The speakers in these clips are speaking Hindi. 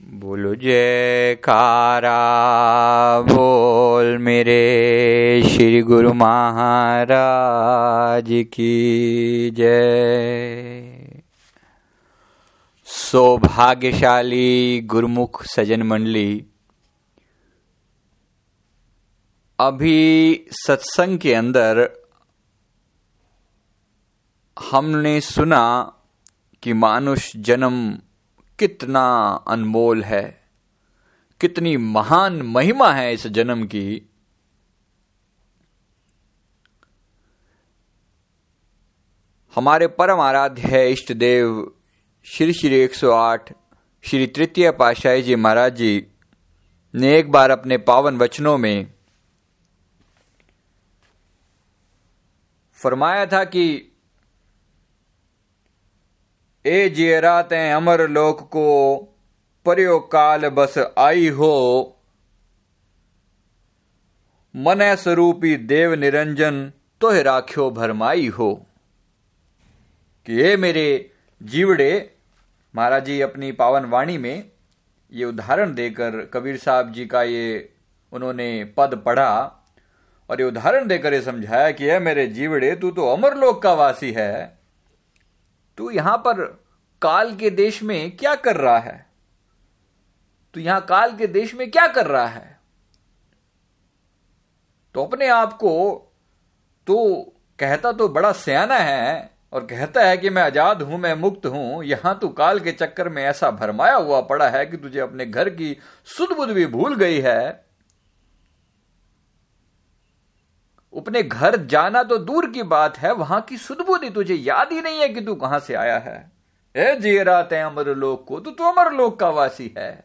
बोलो, जयकारा, बोल मेरे श्री गुरु महाराज की जय। सौभाग्यशाली गुरुमुख सजन मंडली, अभी सत्संग के अंदर हमने सुना कि मानुष जन्म कितना अनमोल है, कितनी महान महिमा है इस जन्म की। हमारे परम आराध्य है इष्ट देव, श्री श्री 108 श्री तृतीय पाशाही जी महाराज जी ने एक बार अपने पावन वचनों में फरमाया था कि ए जियराते अमर लोक को, पर्यो काल बस आई हो। मन स्वरूपी देव निरंजन तो राख्यो भरमाई हो। कि ये मेरे जीवड़े, महाराज जी अपनी पावन वाणी में ये उदाहरण देकर कबीर साहब जी का ये उन्होंने पद पढ़ा और ये उदाहरण देकर ये समझाया कि यह मेरे जीवड़े, तू तो अमरलोक का वासी है। तू यहाँ पर काल के देश में क्या कर रहा है? तू यहाँ काल के देश में क्या कर रहा है? तो अपने आप को तो कहता तो बड़ा सियाना है और कहता है कि मैं आज़ाद हूँ, मैं मुक्त हूँ। यहाँ तू काल के चक्कर में ऐसा भरमाया हुआ पड़ा है कि तुझे अपने घर की सुध भी भूल गई है। अपने घर जाना तो दूर की बात है, वहाँ की सुदबुद्धि तुझे याद ही नहीं है कि तू कहाँ से आया है। ए जी रात है अमर लोक को, तू तो अमर लोक का वासी है।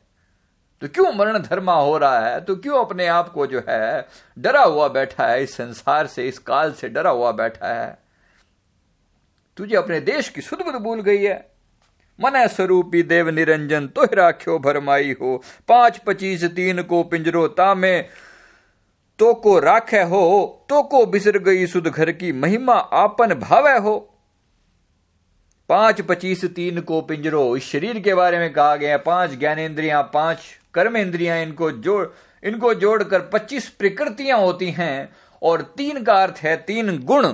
तो क्यों मरण धर्मा हो रहा है? तो क्यों अपने आप को जो है डरा हुआ बैठा है, इस संसार से, इस काल से डरा हुआ बैठा है? तुझे अपने देश की सुदबुद भूल गई है। मन स्वरूपी देव निरंजन तो राख्यो भरमाई हो? पाँच पच्चीस तीन को पिंजरो तामे तो को राखे हो तो को बिसर गई सुध घर की महिमा आपन भावे हो। पाँच पच्चीस तीन को पिंजरो इस शरीर के बारे में कहा गया पाँच ज्ञानेन्द्रियाँ, पाँच कर्म इंद्रियाँ इनको जोड़, इनको जोड़कर पच्चीस प्रकृतियाँ होती हैं और तीन का अर्थ है तीन गुण।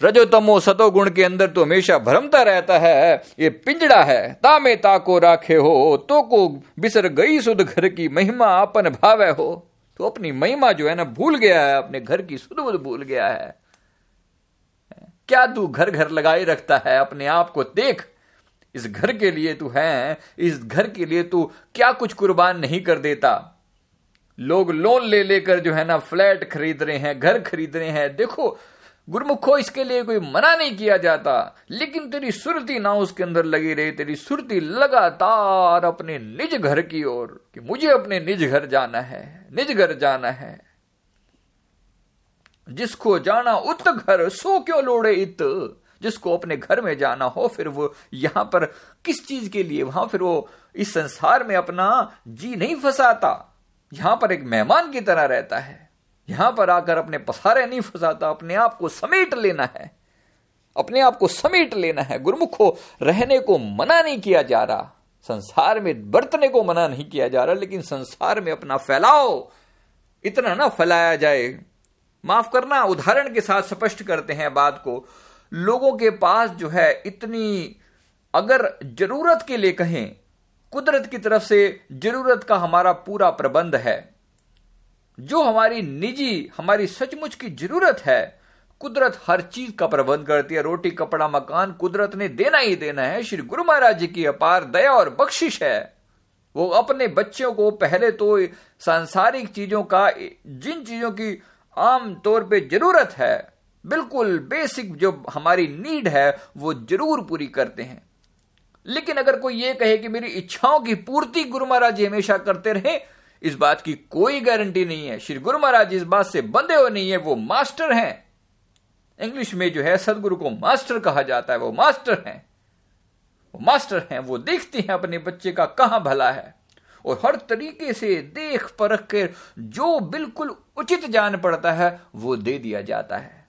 रजोतमो सतो गुण के अंदर तो हमेशा भ्रमता रहता है। ये पिंजड़ा है। तामे ताको राखे हो तो को बिसर गई सुध घर की महिमा अपन भावे हो। तो अपनी महिमा जो है ना भूल गया है, अपने घर की सुध भूल गया है। क्या तू घर घर लगाए रखता है? अपने आप को देख। इस घर के लिए तू है, इस घर के लिए तू क्या कुछ कुर्बान नहीं कर देता? लोग लोन ले लेकर जो है ना फ्लैट खरीद रहे हैं, घर खरीद रहे हैं। देखो गुरमुखो इसके लिए कोई मना नहीं किया जाता। लेकिन तेरी सुरती ना उसके अंदर लगी रही, तेरी सुरती लगातार अपने निज घर की ओर कि मुझे अपने निज घर जाना है, निज घर जाना है। जिसको जाना उत घर, सो क्यों लोड़े इत? जिसको अपने घर में जाना हो, फिर वो यहाँ पर किस चीज़ के लिए? वहाँ फिर वो इस संसार में अपना जी नहीं फंसाता। यहाँ पर एक मेहमान की तरह रहता है। यहाँ पर आकर अपने पसारे नहीं फंसाता, अपने आप को समेट लेना है। अपने आप को समेट लेना है। गुरुमुखो, रहने को मना नहीं किया जा रहा। संसार में बरतने को मना नहीं किया जा रहा, लेकिन संसार में अपना फैलाओ। इतना ना फैलाया जाए। माफ़ करना, उदाहरण के साथ स्पष्ट करते हैं बात को। लोगों के पास जो है, इतनी अगर ज़रूरत के लिए कहें, कुदरत की तरफ़ से ज़रूरत का हमारा पूरा प्रबंध है। जो हमारी निजी, हमारी सचमुच की ज़रूरत है, कुदरत हर चीज़ का प्रबंध करती है। रोटी, कपड़ा, मकान, कुदरत ने देना ही देना है। श्री गुरु महाराज जी की अपार दया और बख्शिश है। वो अपने बच्चों को पहले तो सांसारिक चीज़ों का, जिन चीज़ों की आम तौर पे ज़रूरत है, बिल्कुल बेसिक जो हमारी नीड है, वो ज़रूर पूरी करते हैं। लेकिन अगर कोई ये कहे कि मेरी इच्छाओं की पूर्ति गुरु महाराज जी हमेशा करते रहे इस बात की कोई गारंटी नहीं है। श्री गुरु महाराज इस बात से बंधे हुए नहीं है, वो मास्टर हैं। इंग्लिश में जो है, सदगुरु को मास्टर कहा जाता है, वो मास्टर हैं। वो मास्टर हैं, वो देखते हैं अपने बच्चे का कहाँ भला है। और हर तरीके से देख परख कर जो बिल्कुल उचित जान पड़ता है, वो दे दिया जाता है।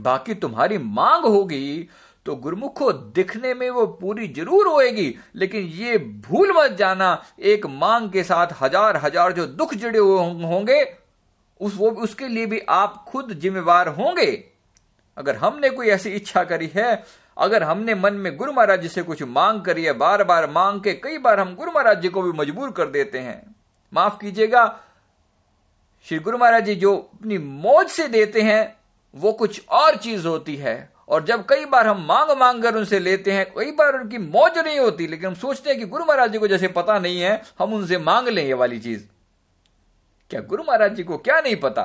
बाकी तुम्हारी मांग होगी तो गुरुमुखो दिखने में वो पूरी ज़रूर होएगी लेकिन ये भूल मत जाना, एक मांग के साथ हज़ार हज़ार जो दुख जुड़े हुए होंगे, उस, वो, उसके लिए भी आप खुद जिम्मेवार होंगे। अगर हमने कोई ऐसी इच्छा करी है, अगर हमने मन में गुरु महाराज जी से कुछ मांग करी है बार बार मांग के कई बार हम गुरु महाराज जी को भी मजबूर कर देते हैं। माफ़ कीजिएगा, श्री गुरु महाराज जी जो अपनी मौज से देते हैं, वो कुछ और चीज़ होती है। और जब कई बार हम मांग मांग कर उनसे लेते हैं, कई बार उनकी मौज नहीं होती, लेकिन हम सोचते हैं कि गुरु महाराज जी को जैसे पता नहीं है, हम उनसे मांग लें ये वाली चीज़। क्या गुरु महाराज जी को क्या नहीं पता?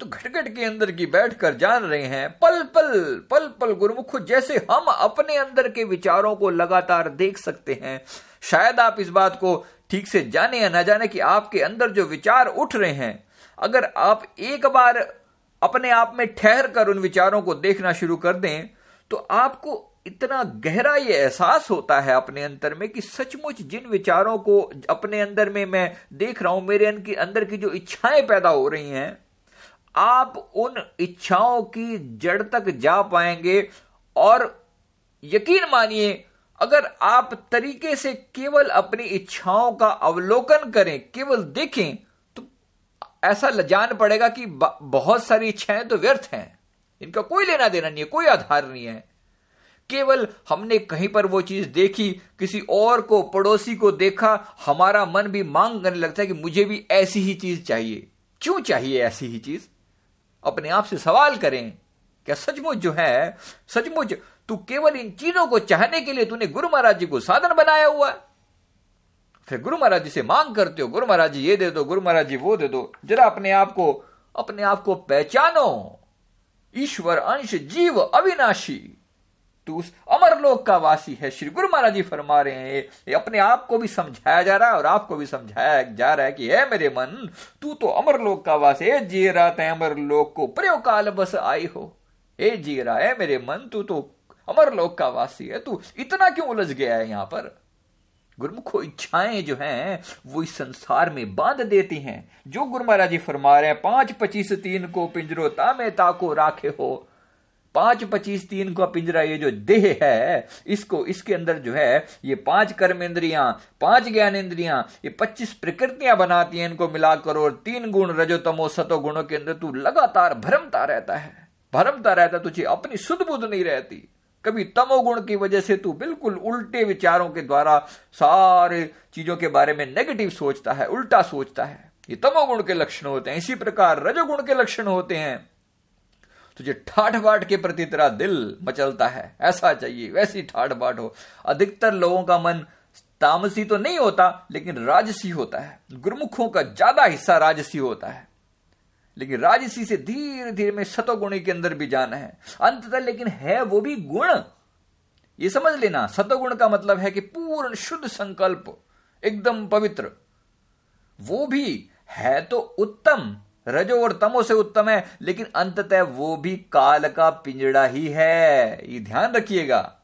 तो घटघट के अंदर की बैठकर जान रहे हैं पल पल पल पल गुरुमुख जैसे हम अपने अंदर के विचारों को लगातार देख सकते हैं। शायद आप इस बात को ठीक से जाने या ना जाने कि आपके अंदर जो विचार उठ रहे हैं, अगर आप एक बार अपने आप में ठहर कर उन विचारों को देखना शुरू कर दें तो आपको इतना गहरा ये एहसास होता है अपने अंतर में कि सचमुच जिन विचारों को अपने अंदर में मैं देख रहा हूँ, मेरे अंदर की जो इच्छाएँ पैदा हो रही हैं, आप उन इच्छाओं की जड़ तक जा पाएँगे और यकीन मानिए, अगर आप तरीके से केवल अपनी इच्छाओं का अवलोकन करें, केवल देखें ऐसा जान पड़ेगा कि बहुत सारी इच्छाएँ तो व्यर्थ हैं। इनका कोई लेना देना नहीं है, कोई आधार नहीं है। केवल हमने कहीं पर वो चीज़ देखी, किसी और को, पड़ोसी को देखा, हमारा मन भी मांग करने लगता है कि मुझे भी ऐसी ही चीज़ चाहिए। क्यों चाहिए ऐसी ही चीज़? अपने आप से सवाल करें, क्या सचमुच जो है, सचमुच तू केवल इन चीज़ों को चाहने के लिए तूने गुरु महाराज जी को साधन बनाया हुआ है? फिर गुरु महाराज जी से मांग करते हो, गुरु महाराज जी ये दे दो, गुरु महाराज जी वो दे दो। जरा अपने आप को, अपने आप को पहचानो। ईश्वर, अंश, जीव, अविनाशी। तू उस अमरलोक का वासी है, श्री गुरु महाराज जी फरमा रहे हैं। ये अपने आप को भी समझाया जा रहा है और आपको भी समझाया जा रहा है कि, है मेरे मन, तू तो अमरलोक का वासी है। जी रहा है अमरलोक को प्रयोग काल बस आई हो। ए जी रहा है मेरे मन, तू तो अमरलोक का वासी है। तू इतना क्यों उलझ गया है यहाँ पर? गुरुमुखो इच्छाएँ जो हैं, वो इस संसार में बाँध देती हैं। जो गुरु महाराज जी फरमा रहे हैं, पाँच पच्चीस तीन को पिंजरो तामे ताको राखे हो। पाँच पच्चीस तीन का पिंजरा ये जो देह है, इसको, इसके अंदर जो है, ये पाँच कर्म इंद्रियाँ पाँच ज्ञान इंद्रियाँ ये पच्चीस प्रकृतियाँ बनाती हैं इनको मिलाकर और तीन गुण रजोतमो सतो गुणों के अंदर तू लगातार भरमता रहता है। भरमता रहता तुझे अपनी सुध बुद्ध नहीं रहती। कभी तमोगुण की वजह से तू बिल्कुल उल्टे विचारों के द्वारा सारे चीज़ों के बारे में नेगेटिव सोचता है, उल्टा सोचता है। ये तमोगुण के लक्षण होते हैं। इसी प्रकार रजोगुण के लक्षण होते हैं। तुझे ठाठ बाट के प्रति तेरा दिल मचलता है। ऐसा चाहिए, वैसी ठाठ बाट हो। अधिकतर लोगों का मन तामसी तो नहीं होता, लेकिन राजसी होता है। गुरुमुखों का ज़्यादा हिस्सा राजसी होता है। लेकिन राजसी से धीरे धीरे में सतोगुणी के अंदर भी जाना है। अंततः लेकिन है वो भी गुण। ये समझ लेना सतोगुण का मतलब है कि पूर्ण शुद्ध संकल्प, एकदम पवित्र। वो भी है तो उत्तम, रजो और तमो से उत्तम है, लेकिन अंततः वो भी काल का पिंजड़ा ही है। ये ध्यान रखिएगा।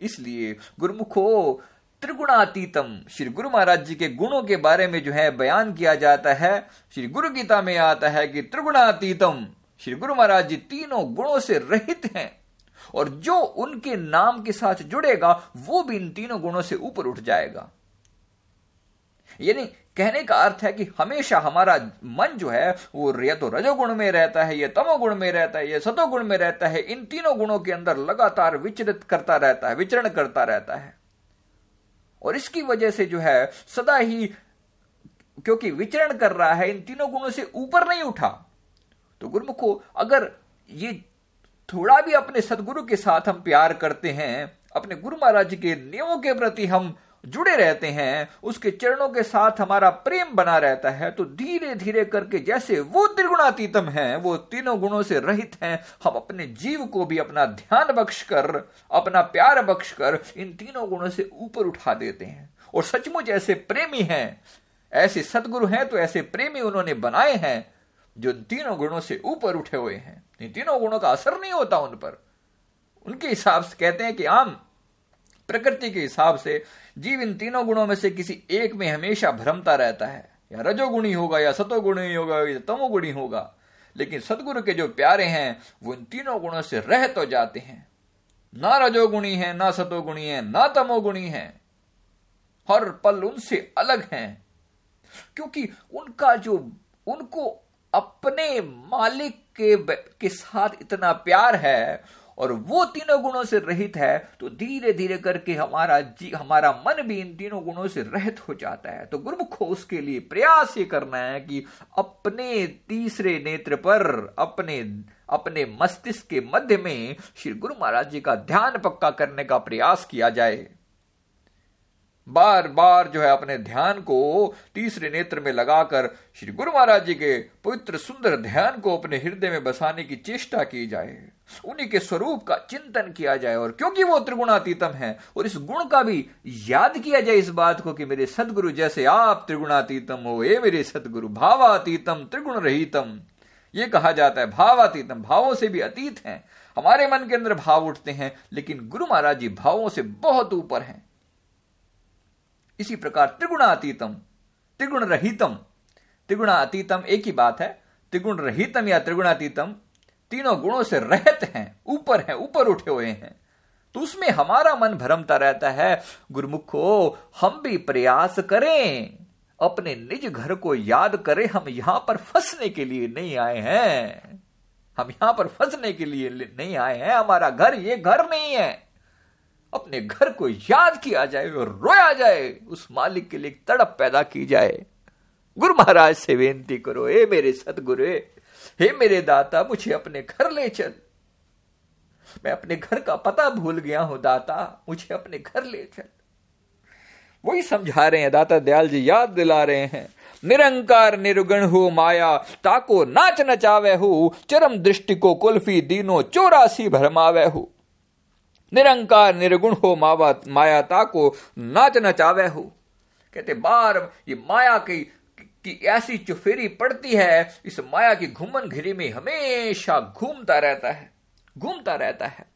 इसलिए गुरुमुखो त्रिगुणातीतम। श्री गुरु महाराज जी के गुणों के बारे में जो है बयान किया जाता है, श्री गुरु गीता में आता है कि त्रिगुणातीतम। श्री गुरु महाराज जी तीनों गुणों से रहित हैं और जो उनके नाम के साथ जुड़ेगा, वो भी इन तीनों गुणों से ऊपर उठ जाएगा। यानी कहने का अर्थ है कि हमेशा हमारा मन जो है, वो या तो रजोगुण में रहता है, या तमोगुण में रहता है, या सतोगुण में रहता है, इन तीनों गुणों के अंदर लगातार विचरित करता रहता है, विचरण करता रहता है। और इसकी वजह से जो है, सदा ही क्योंकि विचरण कर रहा है, इन तीनों गुणों से ऊपर नहीं उठा। तो गुरुमुखो, अगर ये थोड़ा भी अपने सदगुरु के साथ हम प्यार करते हैं, अपने गुरु महाराज के नियमों के प्रति हम जुड़े रहते हैं, उसके चरणों के साथ हमारा प्रेम बना रहता है तो धीरे धीरे करके जैसे वो त्रिगुणातीतम है, वो तीनों गुणों से रहित हैं, हम अपने जीव को भी अपना ध्यान बख्श कर अपना प्यार बख्श कर इन तीनों गुणों से ऊपर उठा देते हैं। और सचमुच ऐसे प्रेमी हैं, ऐसे सदगुरु हैं तो ऐसे प्रेमी उन्होंने बनाए हैं, जो तीनों गुणों से ऊपर उठे हुए हैं। इन तीनों गुणों का असर नहीं होता उन पर। उनके हिसाब से कहते हैं कि आम प्रकृति के हिसाब से जीव इन तीनों गुणों में से किसी एक में हमेशा भ्रमता रहता है। या रजोगुणी होगा, या सतोगुणी होगा, या तमोगुणी होगा। लेकिन सदगुरु के जो प्यारे हैं, वो इन तीनों गुणों से रह तो जाते हैं। ना रजोगुणी है, ना सतोगुणी है, ना तमोगुणी है। हर पल उनसे अलग हैं। क्योंकि उनका जो, उनको अपने मालिक के के साथ इतना प्यार है और वो तीनों गुणों से रहित है तो धीरे धीरे करके हमारा जी, हमारा मन भी इन तीनों गुणों से रहित हो जाता है। तो गुरुमुख उसके लिए प्रयास ये करना है कि अपने तीसरे नेत्र पर, अपने अपने मस्तिष्क के मध्य में श्री गुरु महाराज जी का ध्यान पक्का करने का प्रयास किया जाए। बार बार जो है अपने ध्यान को तीसरे नेत्र में लगाकर श्री गुरु महाराज जी के पवित्र सुंदर ध्यान को अपने हृदय में बसाने की चेष्टा की जाए। उन्हीं के स्वरूप का चिंतन किया जाए। और क्योंकि वो त्रिगुणातीतम है, और इस गुण का भी याद किया जाए इस बात को कि मेरे सदगुरु जैसे आप त्रिगुणातीतम हो ये मेरे सदगुरु, भावातीतम त्रिगुण रहितम ये कहा जाता है, भावातीतम, भावों से भी अतीत है। हमारे मन के अंदर भाव उठते हैं, लेकिन गुरु महाराज जी भावों से बहुत ऊपर हैं। इसी प्रकार त्रिगुणातीतम त्रिगुण रहितम त्रिगुणातीतम एक ही बात है त्रिगुण रहितम या त्रिगुणातीतम तीनों गुणों से रहत हैं, ऊपर हैं, ऊपर उठे हुए हैं। तो उसमें हमारा मन भरमता रहता है, गुरुमुखो, हम भी प्रयास करें। अपने निज घर को याद करें, हम यहाँ पर फंसने के लिए नहीं आए हैं। हम यहाँ पर फंसने के लिए नहीं आए हैं, हमारा घर ये घर नहीं है। अपने घर को याद किया जाए और रोया जाए, उस मालिक के लिए तड़प पैदा की जाए। गुरु महाराज से बेनती करो, ए मेरे सतगुरु हे मेरे दाता, मुझे अपने घर ले चल। मैं अपने घर का पता भूल गया हूँ, दाता, मुझे अपने घर ले चल। वही समझा रहे हैं, दाता दयाल जी, याद दिला रहे हैं। निरंकार निर्गुण हो, माया, ताको नाच नचावे हो, चरम दृष्टि को कुल्फी दीनो चौरासी भरमावे हो। निरंकार निर्गुण हो, मावा, माया, ताको नाच नचावे हो। कहते बार ये माया की कि ऐसी चुफेरी पड़ती है, इस माया की घुमन घिरी में हमेशा घूमता रहता है, घूमता रहता है।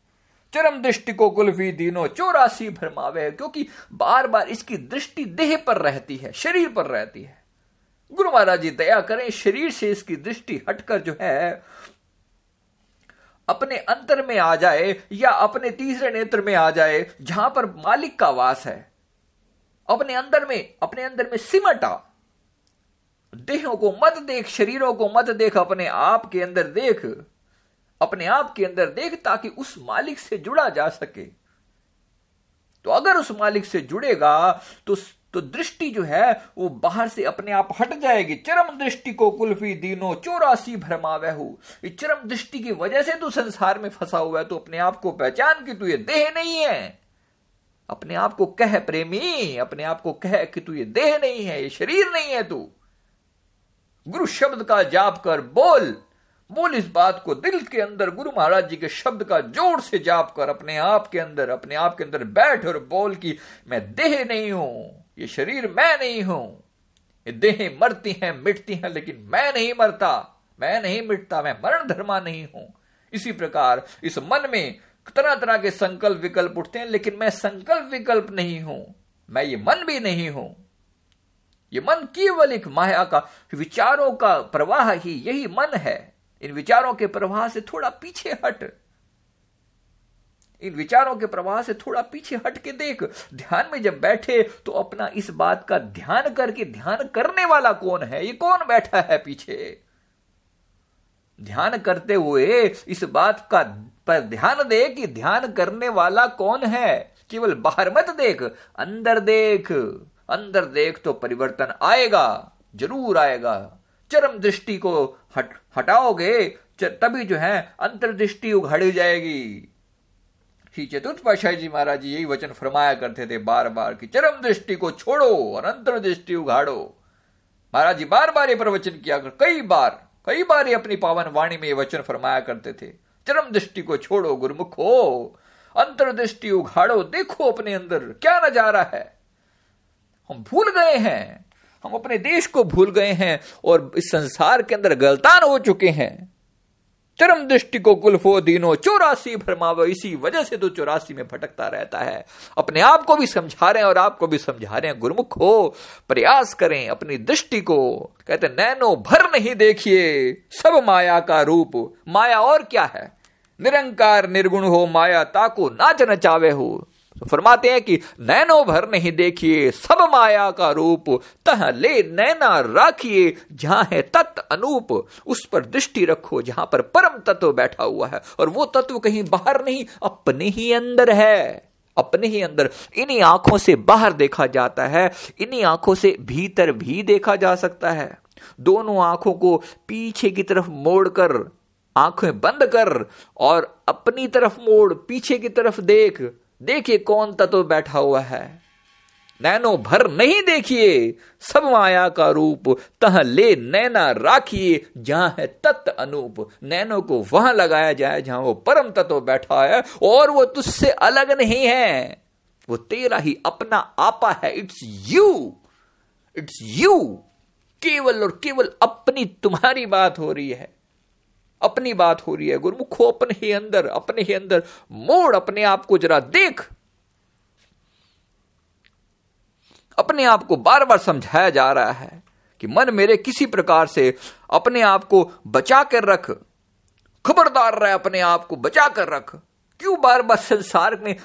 चरम दृष्टि को कुल्फी दिनों चौरासी भरमावे क्योंकि बार बार इसकी दृष्टि देह पर रहती है, शरीर पर रहती है। गुरु महाराज जी, दया करें, शरीर से इसकी दृष्टि हटकर जो है, अपने अंतर में आ जाए या अपने तीसरे नेत्र में आ जाए, जहाँ पर मालिक का वास है। अपने अंदर में, अपने अंदर में सिमटा देहों को मत देख, शरीरों को मत देख, अपने आप के अंदर देख, अपने आप के अंदर देख ताकि उस मालिक से जुड़ा जा सके। तो अगर उस मालिक से जुड़ेगा तो तो दृष्टि जो है, वो बाहर से अपने आप हट जाएगी। चरम दृष्टि को कुल्फी दीनो चौरासी भरमावे हो। चरम दृष्टि की वजह से तू संसार में फंसा हुआ है तो अपने आप को पहचान कि तू ये देह नहीं है। अपने आप को कह प्रेमी, अपने आप को कह कि तू ये देह नहीं है, ये शरीर नहीं है तू। गुरु शब्द का जाप कर बोल। बोल इस बात को दिल के अंदर, गुरु महाराज जी के शब्द का ज़ोर से जाप कर अपने आप के अंदर, अपने आप के अंदर बैठ और बोल कि मैं देह नहीं हूँ, ये शरीर मैं नहीं हूँ। ये देह मरती हैं, मिटती हैं, लेकिन मैं नहीं मरता। मैं नहीं मिटता, मैं मरण धर्मा नहीं हूँ। इसी प्रकार, इस मन में तरह तरह के संकल्प विकल्प उठते हैं, लेकिन मैं संकल्प विकल्प नहीं हूँ। मैं ये मन भी नहीं हूँ। ये मन केवल एक माया का विचारों का प्रवाह ही यही मन है। इन विचारों के प्रवाह से थोड़ा पीछे हट। इन विचारों के प्रवाह से थोड़ा पीछे हट के देख, ध्यान में जब बैठे तो अपना इस बात का ध्यान करके, ध्यान करने वाला कौन है? ये कौन बैठा है पीछे? ध्यान करते हुए इस बात का पर ध्यान दे कि ध्यान करने वाला कौन है? केवल बाहर मत देख, अंदर देख। अंदर देख तो परिवर्तन आएगा, ज़रूर आएगा। चरम दृष्टि को हट, हटाओगे तभी जो है अंतर्दृष्टि उघाड़ी जाएगी। श्री चतुर्थ पाशाही जी महाराज जी यही वचन फरमाया करते थे बार बार कि चरम दृष्टि को छोड़ो और अंतर दृष्टि उघाड़ो। महाराज जी बार बार ये प्रवचन किया कर, कई बार कई बार ये अपनी पावन वाणी में ये वचन फरमाया करते थे, चरम दृष्टि को छोड़ो, गुरुमुख हो, अंतर्दृष्टि उघाड़ो, देखो अपने अंदर, क्या नज़ारा है। हम भूल गए हैं। हम अपने देश को भूल गए हैं और इस संसार के अंदर गलतान हो चुके हैं। चरम दृष्टि को कुलफो, दीनो, चौरासी भरमाव, इसी वजह से तो चौरासी में भटकता रहता है। अपने आप को भी समझा रहे हैं और आपको भी समझा रहे हैं। गुरुमुख हो, प्रयास करें अपनी दृष्टि को। कहते नैनो भर नहीं देखिए, सब माया का रूप। माया और क्या है? निरंकार निर्गुण हो, माया ताको नाच नचावे हो। तो फरमाते हैं कि नैनो भर नहीं देखिए, सब माया का रूप। तह ले नैना राखिए, जहाँ है तत्व अनूप। उस पर दृष्टि रखो, जहाँ पर परम तत्व बैठा हुआ है। और वो तत्व कहीं बाहर नहीं, अपने ही अंदर है। अपने ही अंदर। इन्हीं आँखों से बाहर देखा जाता है, इन्हीं आँखों से भीतर भी देखा जा सकता है। दोनों आँखों को पीछे की तरफ़ मोड़कर, आँखें बंद कर और अपनी तरफ़ मोड़, पीछे की तरफ़ देख। देखिए कौन तत्व बैठा हुआ है। नैनो भर नहीं देखिए, सब माया का रूप, तह ले नैना राखिए, जहाँ है तत्व अनूप। नैनो को वहाँ लगाया जाए जहाँ वो परम तत्व बैठा है, और वो तुझसे अलग नहीं है। वो तेरा ही अपना आपा है। इट्स यू इट्स यू केवल और केवल अपनी तुम्हारी बात हो रही है। अपनी बात हो रही है, गुरुमुखो अपने ही अंदर, अपने ही अंदर। मोड़ अपने आप को जरा देख। अपने आप को बार बार समझाया जा रहा है कि मन मेरे किसी प्रकार से अपने आप को बचा कर रख। खबरदार रहे अपने आप को बचा कर रख। क्यों बार बार संसार में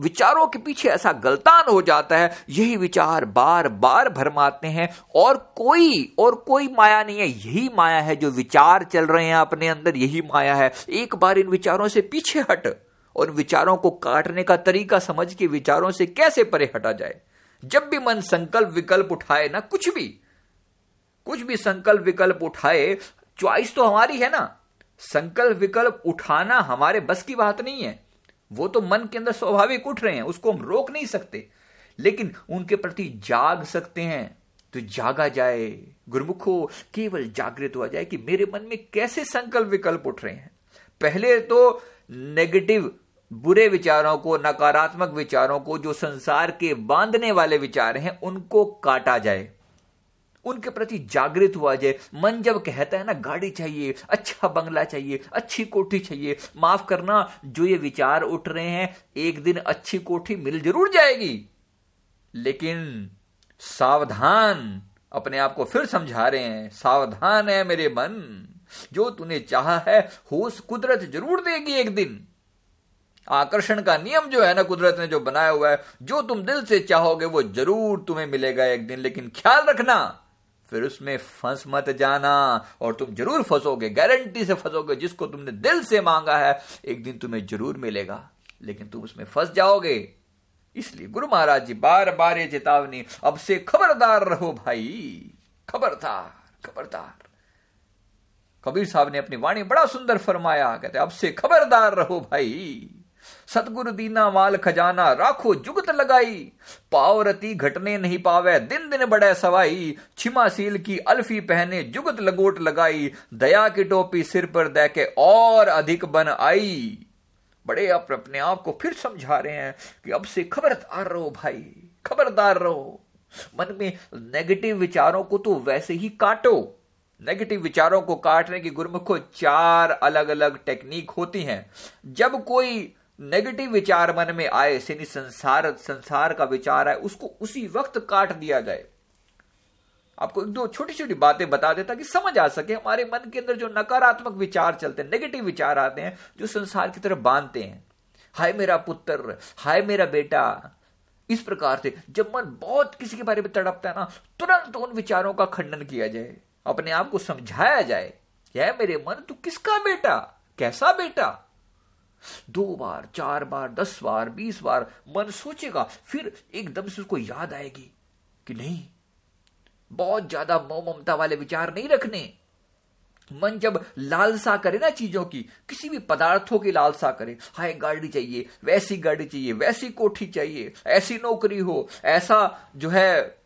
विचारों के पीछे ऐसा गलतान हो जाता है? यही विचार बार बार भरमाते हैं। और कोई और कोई माया नहीं है। यही माया है जो विचार चल रहे हैं अपने अंदर। यही माया है। एक बार इन विचारों से पीछे हट और विचारों को काटने का तरीका समझ के विचारों से कैसे परे हटा जाए? जब भी मन संकल्प विकल्प उठाए ना, कुछ भी कुछ भी संकल्प विकल्प उठाए च्वाइस तो हमारी है ना। संकल्प विकल्प उठाना हमारे बस की बात नहीं है। वो तो मन के अंदर स्वाभाविक उठ रहे हैं, उसको हम रोक नहीं सकते। लेकिन उनके प्रति जाग सकते हैं। तो जागा जाए, गुरुमुखो केवल जागृत हुआ जाए कि मेरे मन में कैसे संकल्प विकल्प उठ रहे हैं। पहले तो नेगेटिव बुरे विचारों को, नकारात्मक विचारों को, जो संसार के बांधने वाले विचार हैं, उनको काटा जाए। उनके प्रति जागृत हुआ जाए। मन जब कहता है ना, गाड़ी चाहिए अच्छा बंगला चाहिए, अच्छी कोठी चाहिए, माफ़ करना, जो ये विचार उठ रहे हैं, एक दिन अच्छी कोठी मिल ज़रूर जाएगी। लेकिन सावधान अपने आप को फिर समझा रहे हैं, सावधान है मेरे मन, जो तूने चाहा है, होश कुदरत ज़रूर देगी एक दिन। आकर्षण का नियम जो है ना कुदरत ने जो बनाया हुआ है, जो तुम दिल से चाहोगे, वो ज़रूर तुम्हें मिलेगा एक दिन, लेकिन ख्याल रखना फिर उसमें फंस मत जाना और तुम ज़रूर फंसोगे गारंटी से फंसोगे, जिसको तुमने दिल से मांगा है, एक दिन तुम्हें ज़रूर मिलेगा। लेकिन तुम उसमें फंस जाओगे। इसलिए गुरु महाराज जी बार बार ये चेतावनी, अब से खबरदार रहो भाई। खबरदार खबरदार। कबीर साहब ने अपनी वाणी बड़ा सुंदर फरमाया, कहते, अब से खबरदार रहो भाई। सतगुरु दीना माल खजाना राखो जुगत लगाई। पावरती घटने नहीं पावे, दिन दिन बड़े सवाई। छिमासील की अल्फी पहने जुगत लगोट लगाई। दया की टोपी सिर पर दे के और अधिक बन आई। बड़े आप अपने आप को फिर समझा रहे हैं कि अब से खबरदार रहो भाई, खबरदार रहो। मन में नेगेटिव विचारों को तो वैसे ही काटो। नेगेटिव विचारों को काटने की गुरुमुख चार अलग अलग टेक्निक होती हैं। जब कोई नेगेटिव विचार मन में आए यानी संसार संसार का विचार आए, उसको उसी वक्त काट दिया जाए आपको एक दो छोटी छोटी बातें बता देता कि समझ आ सके, हमारे मन के अंदर जो नकारात्मक विचार चलते हैं नेगेटिव विचार आते हैं, जो संसार की तरफ़ बांधते हैं। हाय मेरा पुत्र, हाय मेरा बेटा। इस प्रकार से जब मन बहुत किसी के बारे में तड़पता है ना, तुरंत उन विचारों का खंडन किया जाए, अपने आप को समझाया जाए, यह मेरे मन, तू किसका बेटा? कैसा बेटा? दो बार, चार बार, दस बार, बीस बार, मन सोचेगा, फिर एकदम से उसको याद आएगी कि नहीं, बहुत ज़्यादा मोह ममता वाले विचार नहीं रखने। मन जब लालसा करे ना चीज़ों की, किसी भी पदार्थों की लालसा करे, हाय गाड़ी चाहिए, वैसी गाड़ी चाहिए, वैसी कोठी चाहिए, ऐसी नौकरी हो, ऐसा जो है,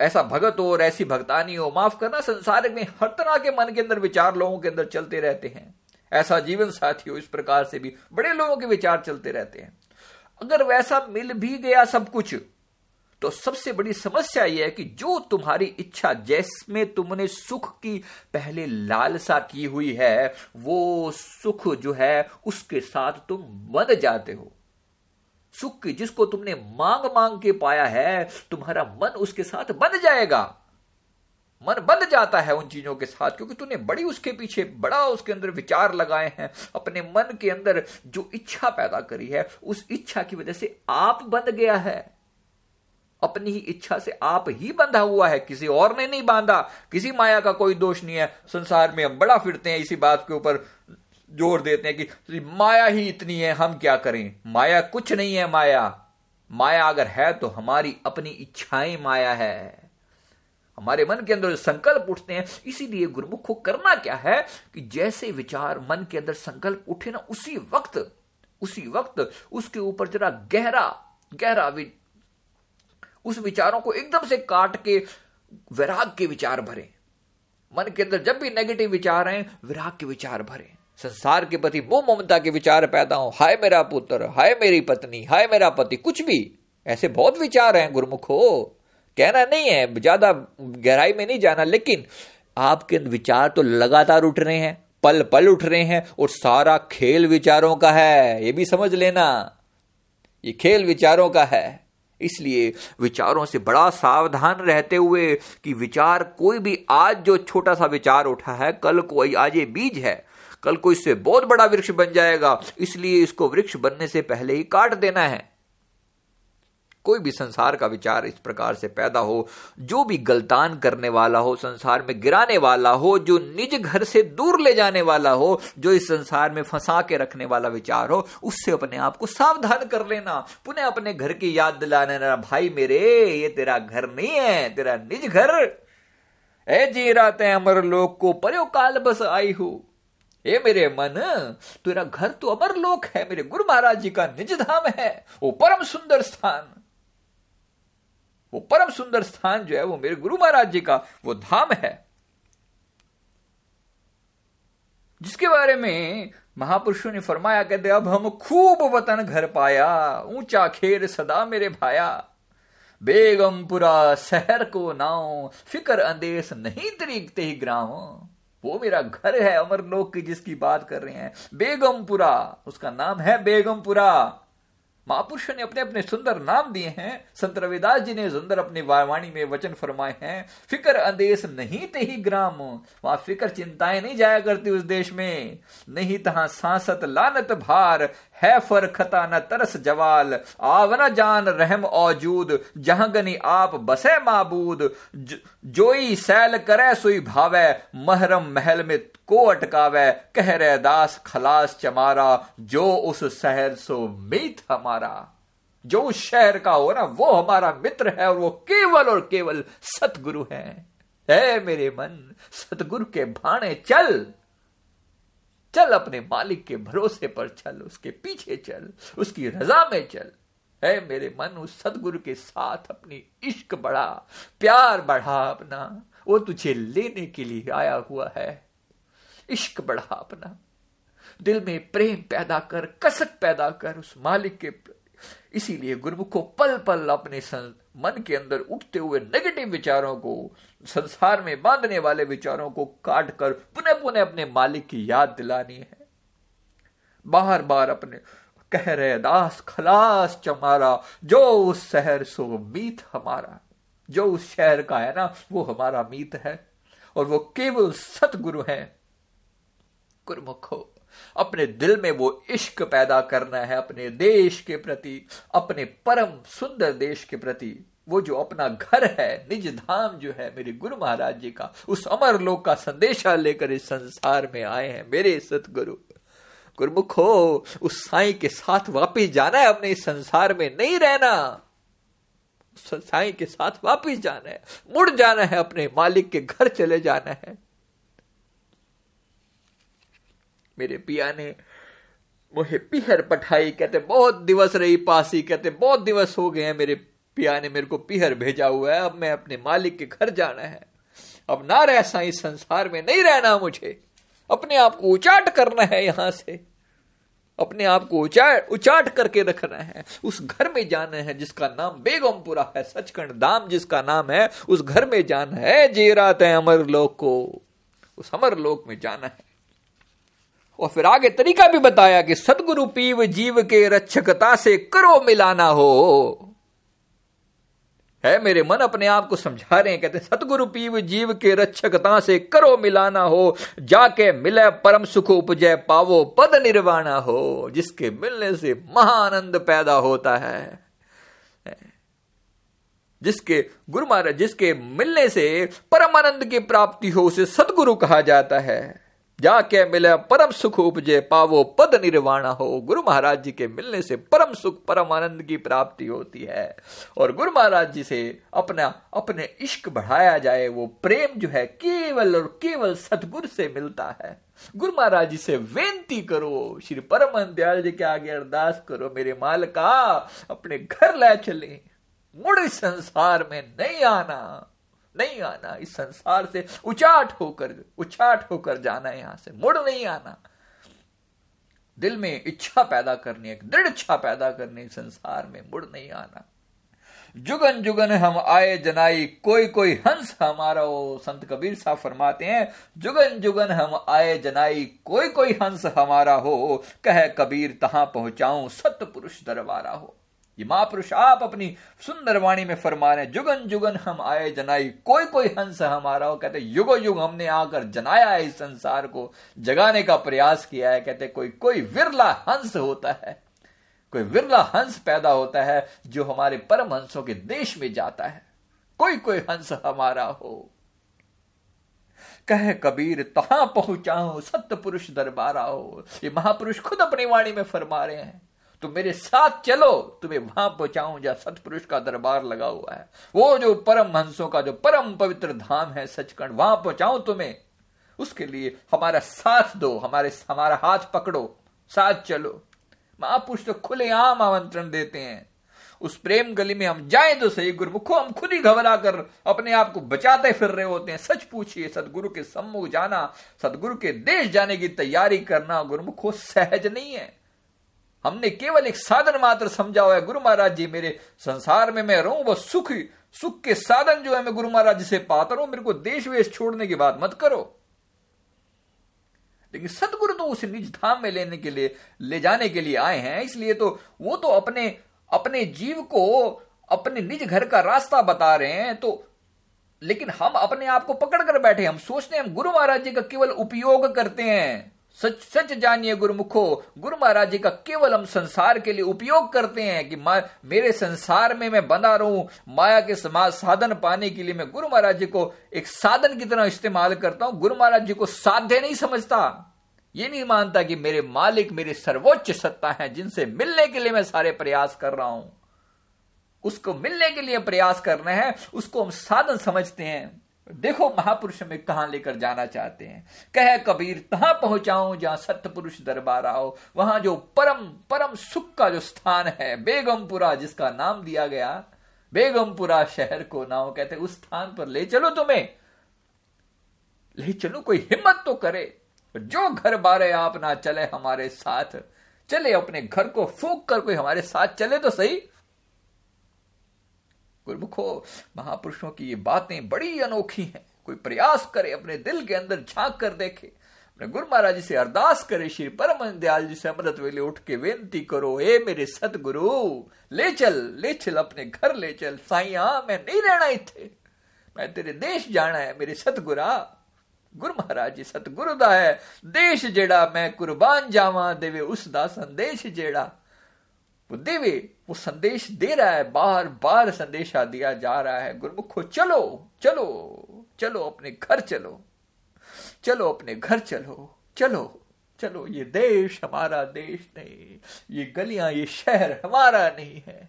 ऐसा भगत हो और ऐसी भगतानी हो, माफ़ करना, संसार में हर तरह के मन के अंदर, विचार लोगों के अंदर चलते रहते हैं। ऐसा जीवन साथी हो इस प्रकार से भी। बड़े लोगों के विचार चलते रहते हैं। अगर वैसा मिल भी गया सब कुछ तो सबसे बड़ी समस्या यह है कि जो तुम्हारी इच्छा जिसमें तुमने सुख की पहले लालसा की हुई है, वो सुख जो है, उसके साथ तुम बंध जाते हो। सुख की जिसको तुमने मांग मांग के पाया है, तुम्हारा मन उसके साथ बंध जाएगा। मन बंध जाता है उन चीज़ों के साथ, क्योंकि तूने बड़ी उसके पीछे, बड़ा उसके अंदर विचार लगाए हैं, अपने मन के अंदर जो इच्छा पैदा करी है, उस इच्छा की वजह से आप बंध गया है। अपनी ही इच्छा से आप ही बंधा हुआ है, किसी और ने नहीं बांधा, किसी माया का कोई दोष नहीं है। संसार में हम बड़ा फिरते हैं, इसी बात के ऊपर ज़ोर देते हैं कि माया ही इतनी है, हम क्या करें? माया कुछ नहीं है, माया। माया अगर है तो हमारी अपनी इच्छाएँ माया है। हमारे मन के अंदर जो संकल्प उठते हैं, इसीलिए गुरुमुख को करना क्या है कि जैसे विचार मन के अंदर संकल्प उठे ना, उसी वक्त उसी वक्त उसके ऊपर जरा गहरा गहरा उस विचारों को एकदम से काट के विराग के विचार भरे। मन के अंदर जब भी नेगेटिव विचार आए, विराग के विचार भरे। संसार के प्रति वो ममता के विचार पैदा हो। हाय मेरा पुत्र, हाय मेरी पत्नी, हाय मेरा पति, कुछ भी। ऐसे बहुत विचार हैं गुरुमुख। हो कहना नहीं है, ज़्यादा गहराई में नहीं जाना, लेकिन आपके विचार तो लगातार उठ रहे हैं पल पल उठ रहे हैं, और सारा खेल विचारों का है, ये भी समझ लेना। ये खेल विचारों का है। इसलिए विचारों से बड़ा सावधान रहते हुए कि विचार कोई भी, आज जो छोटा सा विचार उठा है, कल कोई आज ये बीज है, कल को इससे बहुत बड़ा वृक्ष बन जाएगा, इसलिए इसको वृक्ष बनने से पहले ही काट देना है। कोई भी संसार का विचार इस प्रकार से पैदा हो, जो भी गलतान करने वाला हो, संसार में गिराने वाला हो, जो निज घर से दूर ले जाने वाला हो, जो इस संसार में फंसा के रखने वाला विचार हो, उससे अपने आप को सावधान कर लेना। पुनः अपने घर की याद दिलाने भाई मेरे, ये तेरा घर नहीं है, तेरा निज घर। ए जी राते अमर लोक को पर्यो काल बस आई हो। ए मेरे मन, तेरा घर तो अमर लोक है, मेरे गुरु महाराज जी का निज धाम है, वो परम सुंदर स्थान। वो परम सुंदर स्थान जो है, वो मेरे गुरु महाराज जी का वो धाम है। जिसके बारे में महापुरुषों ने फरमाया, कहते, अब हम खूब वतन घर पाया, ऊँचा खेर सदा मेरे भाया। बेगमपुरा शहर को नाव फिकर अंदेश नहीं तरीकते ही ग्राम। वो मेरा घर है अमरलोक की जिसकी बात कर रहे हैं। बेगमपुरा उसका नाम है बेगमपुरा महापुरुषों ने अपने अपने सुंदर नाम दिए हैं। संत रविदास जी ने सुंदर अपनी वाणी में वचन फरमाए हैं। फिकर अंदेश नहीं ते ही ग्राम। वहाँ फिकर चिंताएँ नहीं जाया करती उस देश में। नहीं तहा सांसत लानत भार। है फर खता न तरस जवाल आवना जान रहम औजूद, जहाँ गनी आप बसे माबूद। जोई सैल करे सुई भावे, महरम महल में को अटकावे, कह रहे दास खलास चमारा, जो उस शहर सो मीत हमारा। जो उस शहर का हो ना, वो हमारा मित्र है और वो केवल और केवल सतगुरु है। है मेरे मन, सतगुरु के भाने चल। चल अपने मालिक के भरोसे पर चल, उसके पीछे चल, उसकी रजा में चल। है मेरे मन उस सदगुरु के साथ अपनी इश्क बढ़ा, प्यार बढ़ा अपना। वो तुझे लेने के लिए आया हुआ है। इश्क बढ़ा अपना। दिल में प्रेम पैदा कर, कसक पैदा कर उस मालिक के। इसीलिए गुरुमुख को पल पल अपने मन के अंदर उठते हुए नेगेटिव विचारों को, संसार में बांधने वाले विचारों को काट कर पुनः पुनः अपने मालिक की याद दिलानी है। बार बार अपने कह रहे, दास खलास चमारा, जो उस शहर सो मीत हमारा। जो उस शहर का है ना, वो हमारा मीत है, और वो केवल सतगुरु है। गुरुमुख हो अपने दिल में वो इश्क पैदा करना है अपने देश के प्रति, अपने परम सुंदर देश के प्रति। वो जो अपना घर है, निज धाम जो है मेरे गुरु महाराज जी का, उस अमर लोक का संदेशा लेकर इस संसार में आए हैं मेरे सतगुरु। गुरुमुख हो, उस साई के साथ वापिस जाना है अपने इस संसार में। नहीं रहना साई के साथ वापिस जाना है। मुड़ जाना है अपने मालिक के घर चले जाना है। मेरे पिया ने मुझे पिहर पठाई, कहते, बहुत दिवस रही पासी, कहते, बहुत दिवस हो गए हैं मेरे पिया ने मेरे को पिहर भेजा हुआ है, अब मैं अपने मालिक के घर जाना है। अब ना रह सा इस संसार में, नहीं रहना मुझे। अपने आप को उचाट करना है यहाँ से। अपने आप को उचाट उचाट करके रखना है। उस घर में जाना है जिसका नाम बेगमपुरा है, सचखंड धाम जिसका नाम है, उस घर में जाना है जेरात है अमर लोक को। उस अमर लोक में जाना है। और फिर आगे तरीका भी बताया कि सदगुरु पीव जीव के रक्षकता से करो मिलाना हो। है मेरे मन अपने आप को समझा रहे हैं, कहते सतगुरु पीव जीव के रक्षकता से करो मिलाना हो, जाके मिले परम सुख उपजय पावो पद निर्वाणा हो, जिसके मिलने से महानंद पैदा होता है। जिसके गुरु महाराज, जिसके मिलने से परमानंद की प्राप्ति हो, उसे सदगुरु कहा जाता है। जाके मिले, परम सुख उपजे, पावो पद निर्वाणा हो। गुरु महाराज जी के मिलने से परम सुख, परम आनंद की प्राप्ति होती है। और गुरु महाराज जी से अपना, अपने इश्क बढ़ाया जाए, वो प्रेम जो है केवल और केवल सतगुरु से मिलता है। गुरु महाराज जी से बेनती करो, श्री परम दयाल जी के आगे अरदास करो, मेरे मालका, अपने घर ले चले, मुड़ संसार में नहीं आना। नहीं आना, इस संसार से उचाट होकर उचाट होकर जाना है यहाँ से, मुड़ नहीं आना। दिल में इच्छा पैदा करनी, एक दृढ़ इच्छा पैदा करनी संसार में मुड़ नहीं आना। जुगन जुगन हम आए जनाई कोई कोई हंस हमारा हो संत कबीर साहब फरमाते हैं जुगन जुगन हम आए जनाई कोई कोई हंस हमारा हो, कह कबीर तहां पहुंचाऊं सत्य पुरुष दरबारा हो। ये महापुरुष आप अपनी सुंदर वाणी में फरमा रहे जुगन जुगन हम आए जनाई, कोई कोई हंस हमारा हो। कहते, युगो, युग हमने आकर जनाया है इस संसार को, जगाने का प्रयास किया है। कहते, कोई कोई विरला हंस होता है, कोई विरला हंस पैदा होता है जो हमारे परम हंसों के देश में जाता है। कोई कोई हंस हमारा हो। कह कबीर, तहां पहुंचाऊं सत्य पुरुष दरबारा हो। ये महापुरुष खुद अपनी वाणी में फरमा रहे हैं। तुम मेरे साथ चलो, तुम्हें वहाँ पहुंचाऊं जहाँ सतपुरुष का दरबार लगा हुआ है। वो जो परम हंसों का जो परम पवित्र धाम है सचखंड, वहाँ पहुंचाऊं तुम्हें? उसके लिए हमारा साथ दो, हमारे, हमारा हाथ पकड़ो, साथ चलो। महापुरुष तो खुले आम आमंत्रण देते हैं। उस प्रेम गली में हम जाए तो सही, गुरुमुखो, हम खुद ही घबरा कर अपने आप को बचाते फिर रहे होते हैं। सच पूछिए, सदगुरु के सम्मुख जाना, सदगुरु के देश जाने की तैयारी करना गुरुमुखो सहज नहीं है। हमने केवल एक साधन मात्र समझा हुआ है, गुरु महाराज जी, मेरे संसार में मैं रहूँ वह सुख सुख के साधन जो है मैं गुरु महाराज जी से पाता रहूँ मेरे को देश वेश छोड़ने की बात मत करो। लेकिन सदगुरु तो उसे निज धाम में लेने के लिए, ले जाने के लिए आए हैं, इसलिए तो वो तो अपने अपने जीव को अपने निज घर का रास्ता बता रहे हैं तो लेकिन हम अपने आप को पकड़ कर बैठे हम सोचते हैं, हम गुरु महाराज जी का केवल उपयोग करते हैं। सच सच जानिए गुरुमुखो, गुरु महाराज जी का केवल हम संसार के लिए उपयोग करते हैं कि मेरे संसार में मैं बना रहूँ, माया के समाज साधन पाने के लिए मैं गुरु महाराज जी को एक साधन की तरह इस्तेमाल करता हूँ। गुरु महाराज जी को साध्य नहीं समझता। ये नहीं मानता कि मेरे मालिक, मेरे सर्वोच्च सत्ता है, जिनसे मिलने के लिए मैं सारे प्रयास कर रहा हूँ। उसको मिलने के लिए प्रयास करना है, उसको हम साधन समझते हैं। देखो, महापुरुष में कहाँ लेकर जाना चाहते हैं? कह, कबीर, तहां पहुंचाऊं जहाँ सत्य पुरुष दरबार आओ। वहाँ जो परम परम सुख का जो स्थान है, बेगमपुरा, जिसका नाम दिया गया, बेगमपुरा शहर को नाम कहते, उस स्थान पर ले चलो तुम्हें। ले चलो, कोई हिम्मत तो करे। जो घर बारे आप ना चले हमारे साथ, चले अपने घर को फूक कर कोई हमारे साथ चले तो सही। गुरुमुखो महापुरुषों की ये बातें बड़ी अनोखी हैं। कोई प्रयास करे, अपने दिल के अंदर झाँक कर देखे। अपने गुरु महाराज जी से अरदास करे, श्री परम दयाल जी से अमृत वेले उठ के बेनती करो ए मेरे सतगुरु ले चल ले चल, अपने घर ले चल। साइया मैं नहीं रहना इतने मैं तेरे देश जाना है, मेरे सतगुरा गुरु महाराज जी, सतगुरु दा है। देश जेड़ा मैं कुर्बान जावा, देवे उस दा संदेश जेड़ा। वो देवे वो संदेश दे रहा है, बार बार संदेशा दिया जा रहा है। गुरुमुखो, चलो चलो चलो अपने घर चलो चलो अपने घर चलो चलो चलो, ये देश हमारा देश नहीं, ये गलियाँ, ये शहर हमारा नहीं है।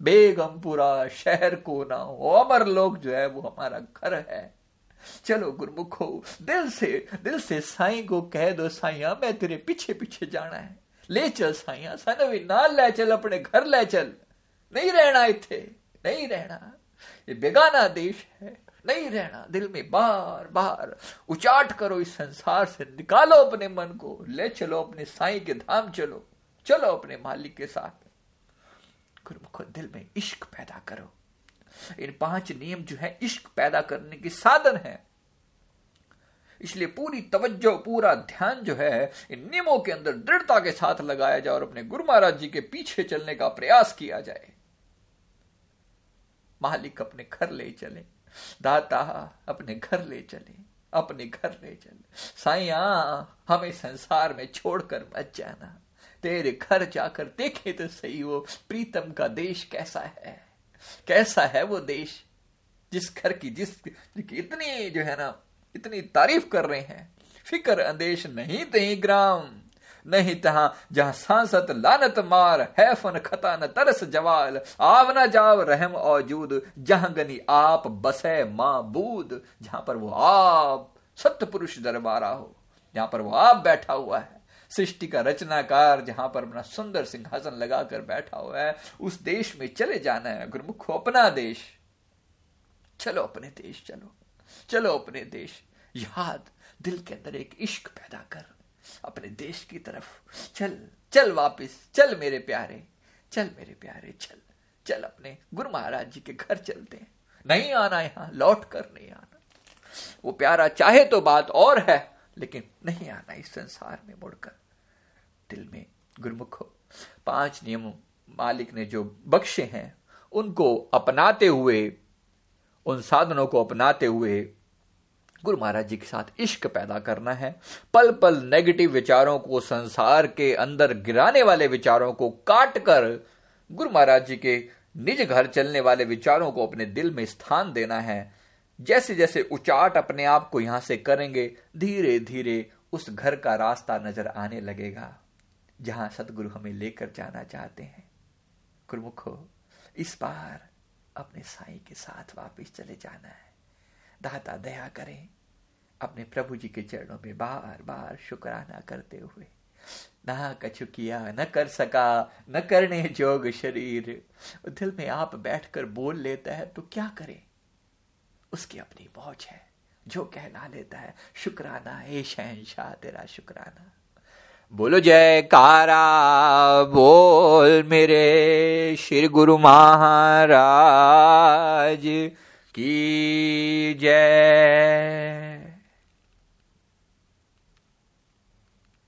बेगमपुरा शहर को ना हो, अमर लोग जो है वो हमारा घर है। चलो गुरमुखो, दिल से दिल से साईं को कह दो साइया मैं तेरे पीछे पीछे जाना है। ले चल साइया सन भी नाल ले चल, अपने घर ले चल। नहीं रहना इथे, नहीं रहना। ये बेगाना देश है, नहीं रहना। दिल में बार बार उचाट करो इस संसार से, निकालो अपने मन को। ले चलो अपने साईं के धाम चलो। चलो अपने मालिक के साथ। गुरुमुख, दिल में इश्क पैदा करो। इन पाँच नियम जो है, इश्क पैदा करने के साधन है। इसलिए पूरी तवज्जो, पूरा ध्यान जो है, इन नियमों के अंदर दृढ़ता के साथ लगाया जाए और अपने गुरु महाराज जी के पीछे चलने का प्रयास किया जाए। मालिक अपने घर ले चले, दाता अपने घर ले चले, अपने घर ले चले। साइया हमें संसार में छोड़कर मत जाना। तेरे घर जाकर देखे तो सही वो प्रीतम का देश कैसा है। कैसा है वो देश? जिस घर की, जिस इतनी जो है ना इतनी तारीफ़ कर रहे हैं। फ़िक्र अंदेश नहीं ते ग्राम। नहीं तहा जहाँ सांसत लानत मार है फन खता न तरस जवाल। आव न जाव रहम औजूद, जहाँ गनी आप बसे बूद जहाँ पर वो आप सत्य पुरुष दरबारा हो, जहाँ पर वो आप बैठा हुआ है। सृष्टि का रचनाकार, जहाँ पर अपना सुंदर सिंहासन लगाकर बैठा हुआ है, उस देश में चले जाना है गुरुमुख अपना देश। चलो अपने देश, चलो। चलो अपने देश। याद दिल के अंदर एक इश्क पैदा कर, अपने देश की तरफ़। चल चल वापिस, चल मेरे प्यारे, चल मेरे प्यारे, चल चल अपने गुरु महाराज जी के घर चलते हैं। नहीं आना यहाँ, लौट कर नहीं आना। वो प्यारा चाहे तो बात और है, लेकिन नहीं आना इस संसार में मुड़कर। दिल में गुरमुख पाँच नियम मालिक ने जो बख्शे हैं, उनको अपनाते हुए, उन साधनों को अपनाते हुए गुरु महाराज जी के साथ इश्क पैदा करना है। पल पल नेगेटिव विचारों को संसार के अंदर गिराने वाले विचारों को काट कर गुरु महाराज जी के निज घर चलने वाले विचारों को अपने दिल में स्थान देना है। जैसे जैसे उचाट अपने आप को यहाँ से करेंगे धीरे धीरे उस घर का रास्ता नज़र आने लगेगा, जहाँ सदगुरु हमें लेकर जाना चाहते हैं। गुरुमुखो, इस बार अपने साई के साथ वापस चले जाना है। दाता दया करें। अपने प्रभु जी के चरणों में बार बार शुक्राना करते हुए। ना कछु किया, न कर सका, न करने जोग शरीर। दिल में आप बैठकर बोल लेता है तो क्या करें? उसकी अपनी मौज है, जो कहला लेता है, शुक्राना, हे शहनशाह तेरा शुक्राना। बोलो, जय कारा, बोल मेरे श्री गुरु महाराज। की जय।